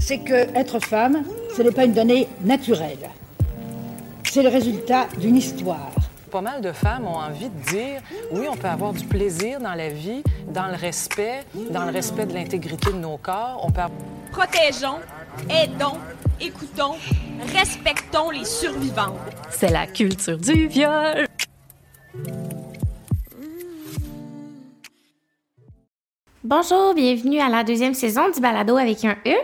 c'est que être femme, ce n'est pas une donnée naturelle. C'est le résultat d'une histoire. Pas mal de femmes ont envie de dire oui, on peut avoir du plaisir dans la vie, dans le respect, dans le respect de l'intégrité de nos corps. On peut Protégeons, aidons, écoutons, respectons les survivantes. C'est la culture du viol. Bonjour, bienvenue à la deuxième saison du balado avec un E.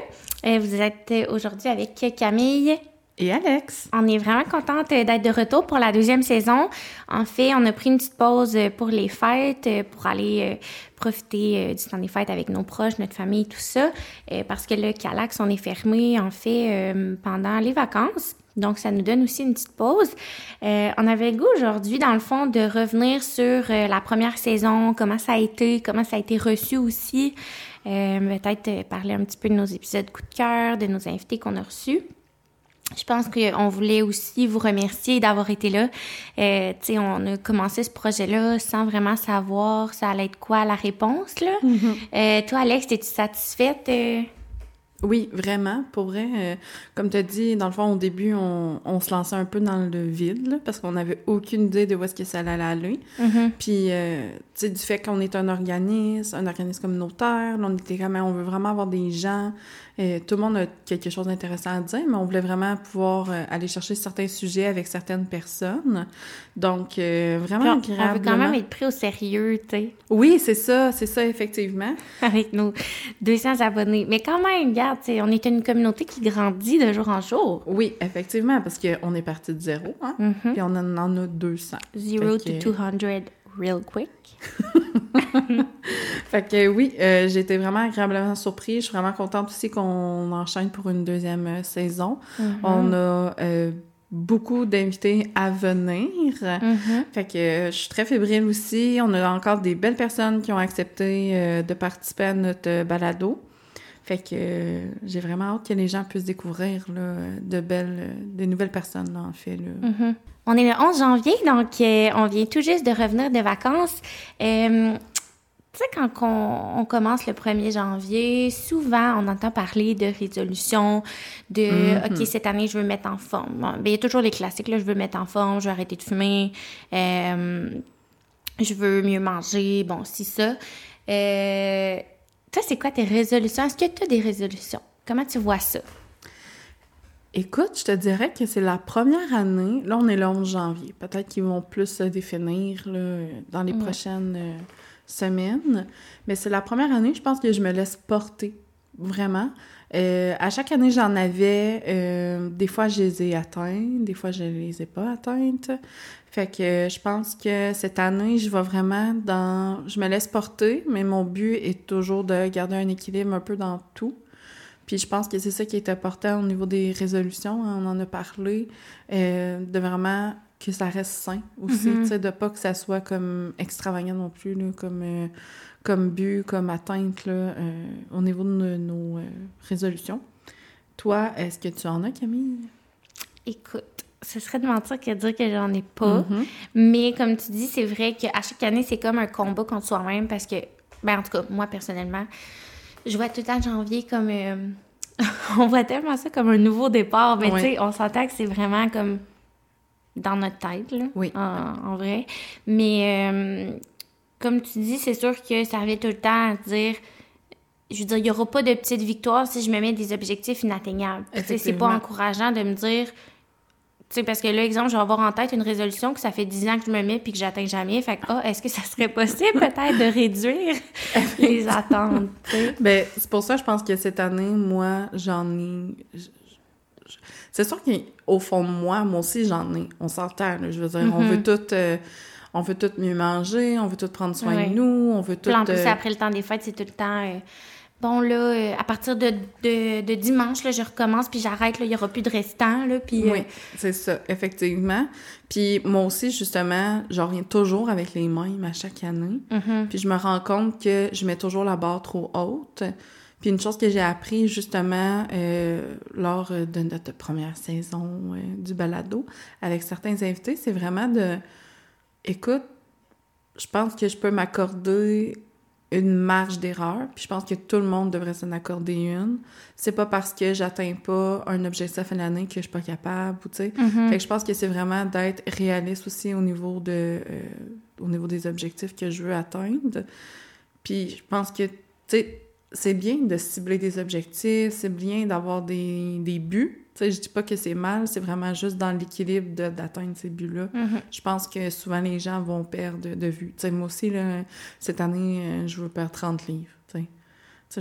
Euh, vous êtes aujourd'hui avec Camille et Alex. On est vraiment contente d'être de retour pour la deuxième saison. En fait, on a pris une petite pause pour les fêtes, pour aller euh, profiter euh, du temps des fêtes avec nos proches, notre famille, tout ça, parce que le Calax, on est fermé, en fait, pendant les vacances. Donc, ça nous donne aussi une petite pause. on avait le goût aujourd'hui, dans le fond, de revenir sur la première saison, comment ça a été, comment ça a été reçu aussi. Euh, peut-être euh, parler un petit peu de nos épisodes coup de cœur, de nos invités qu'on a reçus. Je pense qu'on voulait aussi vous remercier d'avoir été là. Euh, tu sais, on a commencé ce projet-là sans vraiment savoir ça allait être quoi la réponse, là. Mm-hmm. euh, toi, Alex, es-tu satisfaite? Euh? Oui, vraiment, pour vrai. Euh, comme tu as dit, dans le fond, au début, on, on se lançait un peu dans le vide, là, parce qu'on n'avait aucune idée de où est-ce que ça allait aller. Mm-hmm. Puis, euh, tu sais, du fait qu'on est un organisme, un organisme communautaire, là, on était quand même, on veut vraiment avoir des gens tout le monde a quelque chose d'intéressant à dire, mais on voulait vraiment pouvoir euh, aller chercher certains sujets avec certaines personnes. Donc, euh, vraiment Puis on, veut quand même être pris au sérieux, tu sais. Oui, c'est ça, c'est ça, effectivement. avec nos 200 abonnés. Mais quand même, regarde, on est une communauté qui grandit de jour en jour. Oui, effectivement, parce qu'on est parti de zéro, hein, mm-hmm. puis on en, a 200. Zero to 200 real quick. fait que oui, euh, j'ai été vraiment agréablement surprise. Je suis vraiment contente aussi qu'on enchaîne pour une deuxième euh, saison. Mm-hmm. On a euh, beaucoup d'invités à venir. Mm-hmm. Fait que je suis très fébrile aussi. On a encore des belles personnes qui ont accepté de participer à notre balado. Fait que j'ai vraiment hâte que les gens puissent découvrir là, de belles, des nouvelles personnes, là, en fait. Là. Mm-hmm. On est le 11 janvier, donc euh, on vient tout juste de revenir de vacances. Euh, tu sais, quand on, commence le 1er janvier, souvent on entend parler de résolution, de mm-hmm. OK, cette année je veux me mettre en forme. Ben, il y a toujours les classiques, là, je veux me mettre en forme, je veux arrêter de fumer, euh, je veux mieux manger, bon, si ça. Euh, toi, c'est quoi tes résolutions? Est-ce que tu as des résolutions? Comment tu vois ça? Écoute, je te dirais que c'est la première année. Là, on est le 11 janvier. Peut-être qu'ils vont plus se définir là, dans les prochaines euh, semaines. Mais c'est la première année, je pense que je me laisse porter. Vraiment. Euh, à chaque année, j'en avais. Euh, des fois, je les ai atteintes. Des fois, je les ai pas atteintes. Fait que je pense que cette année, je vais vraiment dans... Je me laisse porter, mais mon but est toujours de garder un équilibre un peu dans tout. Puis je pense que c'est ça qui est important au niveau des résolutions, hein, on en a parlé, euh, de vraiment que ça reste sain aussi, mm-hmm. tu sais, de pas que ça soit comme extravagant non plus, là, comme, euh, comme but, comme atteinte, là, euh, au niveau de nos, résolutions. Toi, est-ce que tu en as, Camille? Écoute, ce serait de mentir que de dire que j'en ai pas. Mm-hmm. Mais comme tu dis, c'est vrai qu'à chaque année, c'est comme un combat contre soi-même parce que, ben en tout cas, moi personnellement, je vois tout le temps janvier comme. Euh, on voit tellement ça comme un nouveau départ, mais tu sais, on s'entend que c'est vraiment comme dans notre tête, là, oui. en, vrai. Mais euh, comme tu dis, c'est sûr que ça revient tout le temps à dire. Je veux dire, il n'y aura pas de petite victoire si je me mets des objectifs inatteignables. C'est pas encourageant de me dire sais, parce que là, exemple, je vais avoir en tête une résolution que ça fait 10 ans que je me mets puis que j'atteins jamais. Fait que, ah, est-ce que ça serait possible peut-être de réduire les attentes? Ben, c'est pour ça, je pense que cette année, moi, j'en ai. C'est sûr qu'au fond de moi, moi aussi, j'en ai. On s'entend, je veux dire, on veut tout. Euh, on veut tout mieux manger, on veut tout prendre soin de nous, on veut tout... en plus, euh, après le temps des fêtes, c'est tout le temps... Euh, bon, là, à partir de, de, dimanche, là, je recommence, puis j'arrête, là, il n'y aura plus de restant, là, puis... Oui, euh, c'est ça, effectivement. Puis moi aussi, justement, je reviens toujours avec les mêmes à chaque année. Mm-hmm. Puis je me rends compte que je mets toujours la barre trop haute. Puis une chose que j'ai appris, justement, euh, lors de notre première saison du balado, avec certains invités, c'est vraiment de... Écoute, je pense que je peux m'accorder une marge d'erreur, puis je pense que tout le monde devrait s'en accorder une. C'est pas parce que j'atteins pas un objectif à l'année que je suis pas capable, ou tu sais. Mhm. Fait que je pense que c'est vraiment d'être réaliste aussi au niveau de euh, au niveau des objectifs que je veux atteindre. Puis je pense que tu sais c'est bien de cibler des objectifs, c'est bien d'avoir des, des buts. Tu sais, je dis pas que c'est mal, c'est vraiment juste dans l'équilibre de- d'atteindre ces buts-là. Mhm. Je pense que souvent les gens vont perdre de, vue. Tu sais, moi aussi, là, cette année, euh, je veux perdre 30 livres.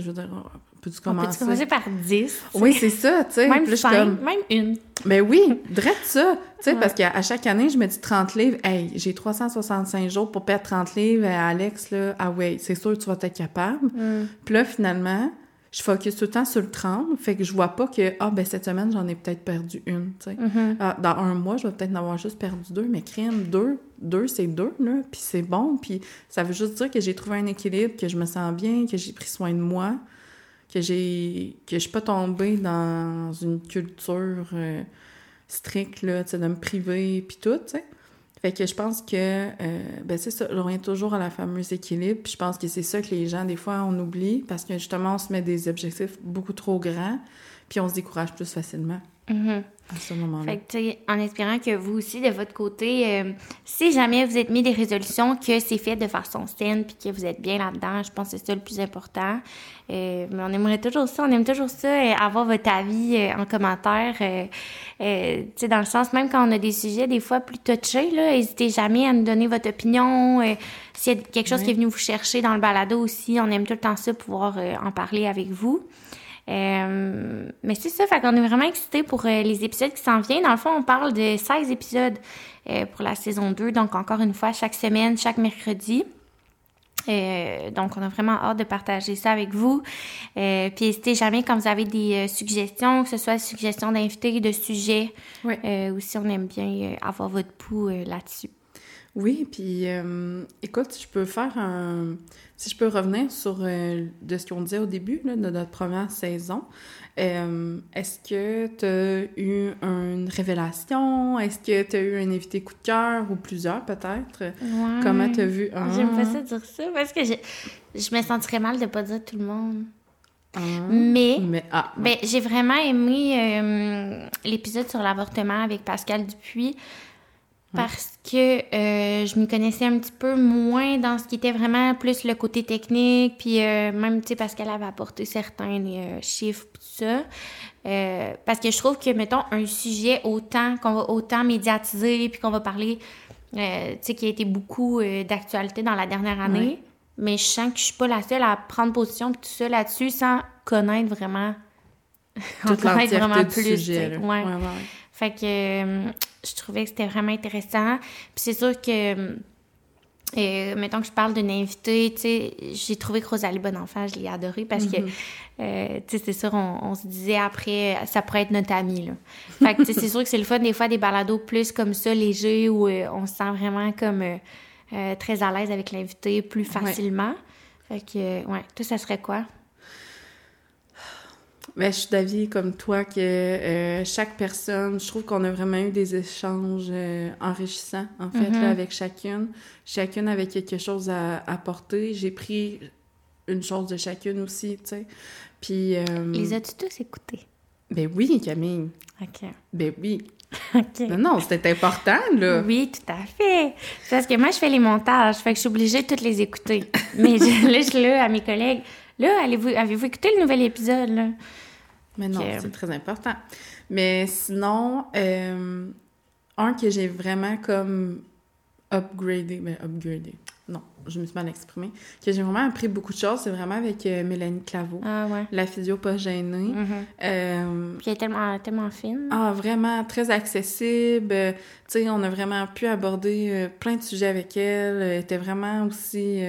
Je veux dire, oh, peux-tu commencer? peut commencer? par 10? Oui, c'est ça, tu sais. Même Puis là, je suis 5, comme, même une. ben oui, drette ça. Tu sais, Ouais. parce qu'à à chaque année, je me dis 30 livres. Hey, j'ai 365 jours pour perdre 30 livres. Euh, Alex, là, ah ouais, c'est sûr que tu vas être capable. Mm. Puis là, finalement, je focus tout le temps sur le 30. Fait que je vois pas que, ah, ben cette semaine, j'en ai peut-être perdu une, tu sais. Mhm. Ah, dans un mois, je vais peut-être en avoir juste perdu deux, mais crème, deux, deux, c'est deux, là, puis c'est bon, puis ça veut juste dire que j'ai trouvé un équilibre, que je me sens bien, que j'ai pris soin de moi, que j'ai que je suis pas tombée dans une culture euh, stricte, là, de me priver, puis tout. Fait que je pense que, euh, ben c'est ça, je reviens toujours à la fameuse équilibre, je pense que c'est ça que les gens, des fois, on oublie, parce que justement, on se met des objectifs beaucoup trop grands, puis on se décourage plus facilement Mhm. à ce moment-là. Fait que, tu sais, en espérant que vous aussi, de votre côté, euh, si jamais vous êtes mis des résolutions, que c'est fait de façon saine, puis que vous êtes bien là-dedans, je pense que c'est ça le plus important. Euh, mais on aimerait toujours ça, on aime toujours ça, euh, avoir votre avis en commentaire. tu sais, dans le sens, même quand on a des sujets des fois plus touchés, là, n'hésitez jamais à nous donner votre opinion. S'il y a quelque chose Oui. qui est venu vous chercher dans le balado aussi, on aime tout le temps ça, pouvoir en parler avec vous. Euh, mais c'est ça, fait qu'on est vraiment excités pour euh, les épisodes qui s'en viennent. Dans le fond, on parle de 16 épisodes euh, pour la saison 2. Donc, encore une fois, chaque semaine, chaque mercredi. Donc, on a vraiment hâte de partager ça avec vous. Puis, n'hésitez jamais quand vous avez des suggestions, que ce soit des suggestions d'invités, de sujets. Euh, aussi, on aime bien avoir votre pouls là-dessus. Oui, puis écoute, écoute, je peux faire un... Si je peux revenir sur euh, de ce qu'on disait au début là, de notre première saison, euh, est-ce que tu as eu une révélation? Est-ce que tu as eu un invité coup de cœur ou plusieurs peut-être? Ouais. Comment tu as vu un? J'aime pas ça dire ça parce que je, je me sentirais mal de pas dire tout le monde. Mais Mais, ah, Ben, j'ai vraiment aimé euh, l'épisode sur l'avortement avec Pascal Dupuis parce que euh, je m'y connaissais un petit peu moins dans ce qui était vraiment plus le côté technique, puis euh, même, tu sais, parce qu'elle avait apporté certains euh, chiffres, tout ça. Euh, parce que je trouve que, mettons, un sujet autant, qu'on va autant médiatiser, puis qu'on va parler, euh, tu sais, qui a été beaucoup euh, d'actualité dans la dernière année, mais je sens que je suis pas la seule à prendre position, puis tout ça là-dessus, sans connaître vraiment toute connaître l'entièreté du sujet. là. Ouais. Ouais, ouais, ouais. Fait que euh, je trouvais que c'était vraiment intéressant. Puis c'est sûr que, euh, mettons que je parle d'une invitée, tu sais, j'ai trouvé que Rosalie Bonenfant, je l'ai adorée parce que, euh, tu sais, c'est sûr, on, on se disait après, ça pourrait être notre amie, là. Fait que, tu sais, c'est sûr que c'est le fun, des fois, des balados plus comme ça, légers, où euh, on se sent vraiment comme euh, euh, très à l'aise avec l'invité plus facilement. Fait que, euh, ouais, toi, ça serait quoi? Je suis d'avis comme toi que euh, chaque personne, je trouve qu'on a vraiment eu des échanges euh, enrichissants, en fait, là, avec chacune. Chacune avait quelque chose à apporter. J'ai pris une chose de chacune aussi, tu sais. Puis, euh, Les as-tu tous écoutés? ben oui, Camille. OK. Ben oui. OK. Non, non, c'était important, là. Oui, tout à fait. Parce que moi, je fais les montages, fait que je suis obligée de toutes les écouter. Mais je, là, je suis là à mes collègues. Là, avez-vous écouté le nouvel épisode, là? Mais non, c'est très important. Mais sinon, euh, un que j'ai vraiment comme upgradé, mais upgradé, non, je me suis mal exprimée, que j'ai vraiment appris beaucoup de choses, c'est vraiment avec euh, Mélanie Claveau, Ah ouais. la physio pas gênée. Mhm. Euh, Puis elle est tellement, tellement fine. ah, vraiment très accessible. Euh, Tu sais, on a vraiment pu aborder plein de sujets avec elle. Elle était vraiment aussi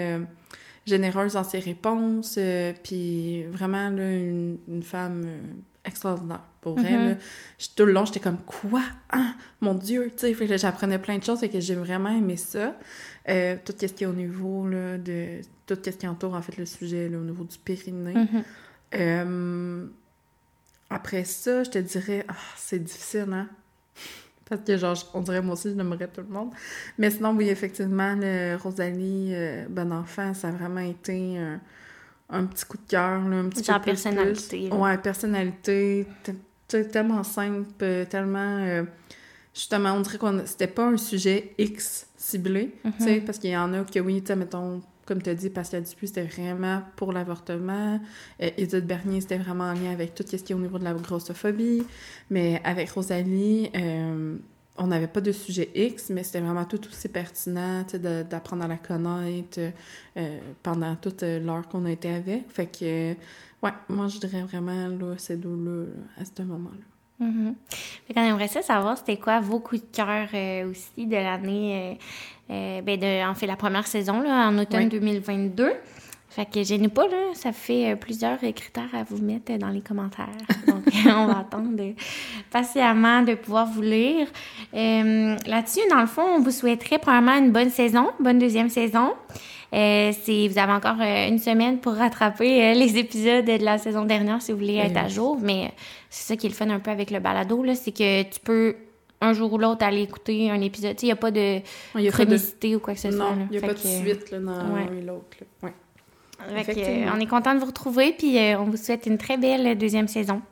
généreuse dans ses réponses. euh, puis vraiment, là, une, une femme euh, extraordinaire. Pour vrai, Mhm. là. Tout le long, j'étais comme, quoi? Ah, mon Dieu! Tu sais, j'apprenais plein de choses et que j'ai vraiment aimé ça. Euh, tout ce qui est au niveau, là, de... Tout ce qui entoure, en fait, le sujet, là, au niveau du périnée. Mhm. Euh, après ça, je te dirais, ah, c'est difficile, hein? Parce que, genre, on dirait moi aussi, je nommerais tout le monde. Mais sinon, oui, effectivement, le Rosalie, euh, Bon Enfant, ça a vraiment été un, un petit coup de cœur, un petit Genre peu plus, personnalité, plus. Ouais, personnalité. tellement simple, tellement... euh, justement, on dirait que c'était pas un sujet X ciblé, Mhm. tu sais, parce qu'il y en a que, oui, tu sais, mettons, comme tu as dit, Pascal Dupuis, c'était vraiment pour l'avortement. Euh, Edith Bernier, c'était vraiment en lien avec tout ce qui est au niveau de la grossophobie. Mais avec Rosalie, euh, on n'avait pas de sujet X, mais c'était vraiment tout aussi pertinent, d'apprendre à la connaître euh, pendant toute l'heure qu'on a été avec. Fait que, ouais, moi, je dirais vraiment, là, ces deux-là, là, à ce moment-là. Mhm. Fait qu'on aimerait savoir c'était quoi vos coups de cœur euh, aussi de l'année, euh, ben de, en fait la première saison là, en automne Oui. 2022. Fait que gênez pas là, ça fait euh, plusieurs euh, critères à vous mettre euh, dans les commentaires. Donc on va attendre patiemment de pouvoir vous lire. Euh, Là-dessus, dans le fond, on vous souhaiterait probablement une bonne saison, bonne deuxième saison. Euh, c'est, vous avez encore euh, une semaine pour rattraper euh, les épisodes de la saison dernière si vous voulez être à jour. Mais c'est ça qui est le fun un peu avec le balado, là, c'est que tu peux un jour ou l'autre aller écouter un épisode. Il n'y a pas de chronicité ou quoi que ce soit. Non, il n'y a pas de suite là, dans ouais. l'un et l'autre. Ouais. on est content de vous retrouver, puis euh, on vous souhaite une très belle deuxième saison.